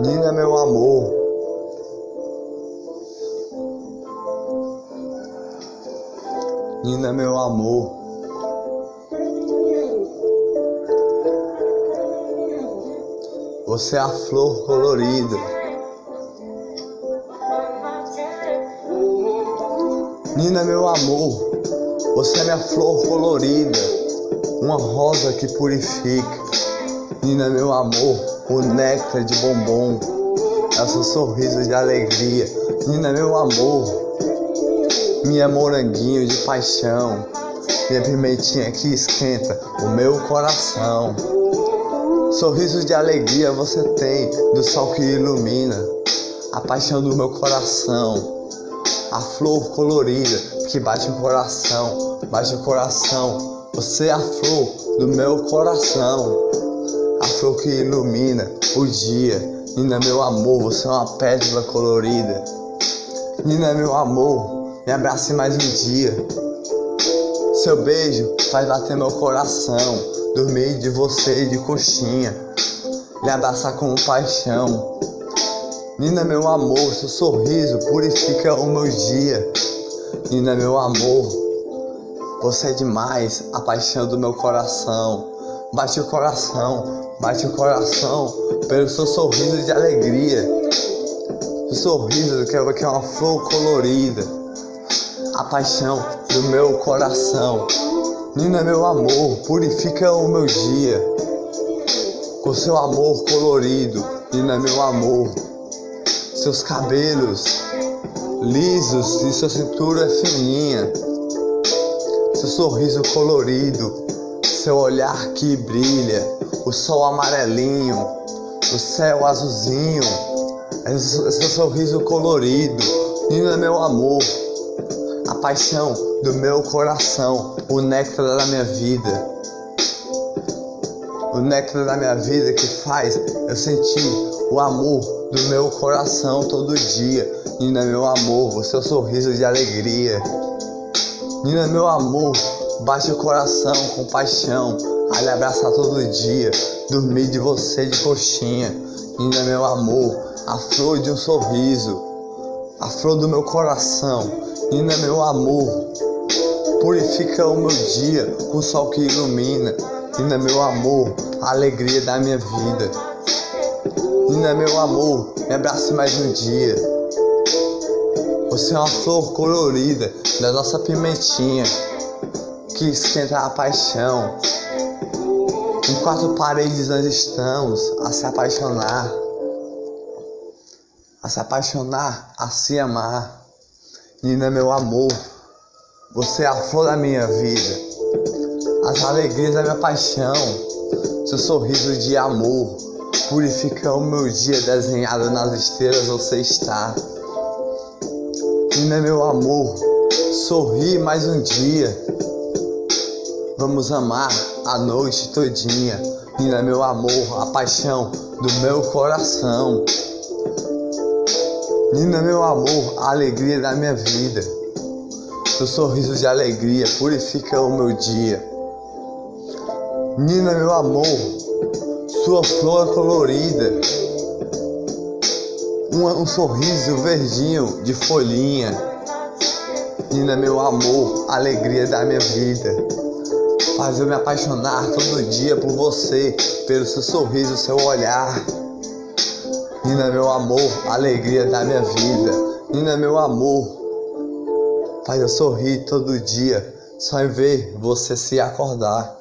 Nina, meu amor. Nina, meu amor. Você é a flor colorida. Nina, meu amor. Você é minha flor colorida. Uma rosa que purifica. Nina, meu amor. O néctar de bombom. É seu sorriso de alegria. Nina, meu amor. Minha moranguinho de paixão. Minha pimentinha que esquenta o meu coração. Sorriso de alegria você tem do sol que ilumina a paixão do meu coração. A flor colorida que bate o coração, bate o coração. Você é a flor do meu coração. Flor que ilumina o dia. Nina, meu amor, você é uma pétala colorida. Nina, meu amor, me abrace mais um dia. Seu beijo faz bater meu coração dormir de você de coxinha, lhe abraçar com paixão. Nina, meu amor, seu sorriso purifica o meu dia. Nina, meu amor, você é demais, a paixão do meu coração. Bate o coração, bate o coração pelo seu sorriso de alegria. O sorriso que é uma flor colorida. A paixão do meu coração. Nina, meu amor, purifica o meu dia com seu amor colorido. Nina, meu amor, seus cabelos lisos e sua cintura fininha, seu sorriso colorido, seu olhar que brilha, o sol amarelinho, o céu azulzinho, seu sorriso colorido. Nina, meu amor a paixão do meu coração, o néctar da minha vida. O néctar da minha vida que faz eu sentir o amor do meu coração todo dia. Nina, meu amor, o seu sorriso de alegria. Nina, meu amor, bate o coração com paixão, a lhe abraçar todo dia, dormir de você de coxinha. Nina, meu amor, a flor de um sorriso, a flor do meu coração. Nina, meu amor, purifica o meu dia com o sol que ilumina. Nina, meu amor, a alegria da minha vida. Nina, meu amor, me abrace mais um dia. Você é uma flor colorida da nossa pimentinha que esquenta a paixão. Em quatro paredes nós estamos a se apaixonar, a se apaixonar, a se amar. Nina, meu amor, você é a flor da minha vida, as alegrias da minha paixão, seu sorriso de amor purifica o meu dia desenhado nas estrelas você está. Nina, meu amor, sorri mais um dia. Vamos amar a noite todinha. Nina, meu amor, a paixão do meu coração. Nina, meu amor, a alegria da minha vida. Seu sorriso de alegria purifica o meu dia. Nina, meu amor, sua flor colorida. Um, um sorriso verdinho de folhinha. Nina, meu amor, alegria da minha vida. Faz eu me apaixonar todo dia por você, pelo seu sorriso, seu olhar. Nina, meu amor, alegria da minha vida. Nina, meu amor, faz eu sorrir todo dia, só em ver você se acordar.